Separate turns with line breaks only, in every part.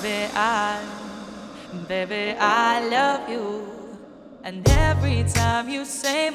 Baby, I, baby, I love you. And every time you say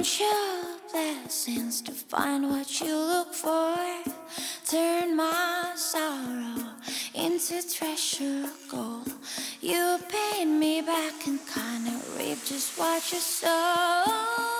Count your blessings to find what you look for. Turn my sorrow into treasure gold. You paid me back in kinda reap just what you sow.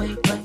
Shame,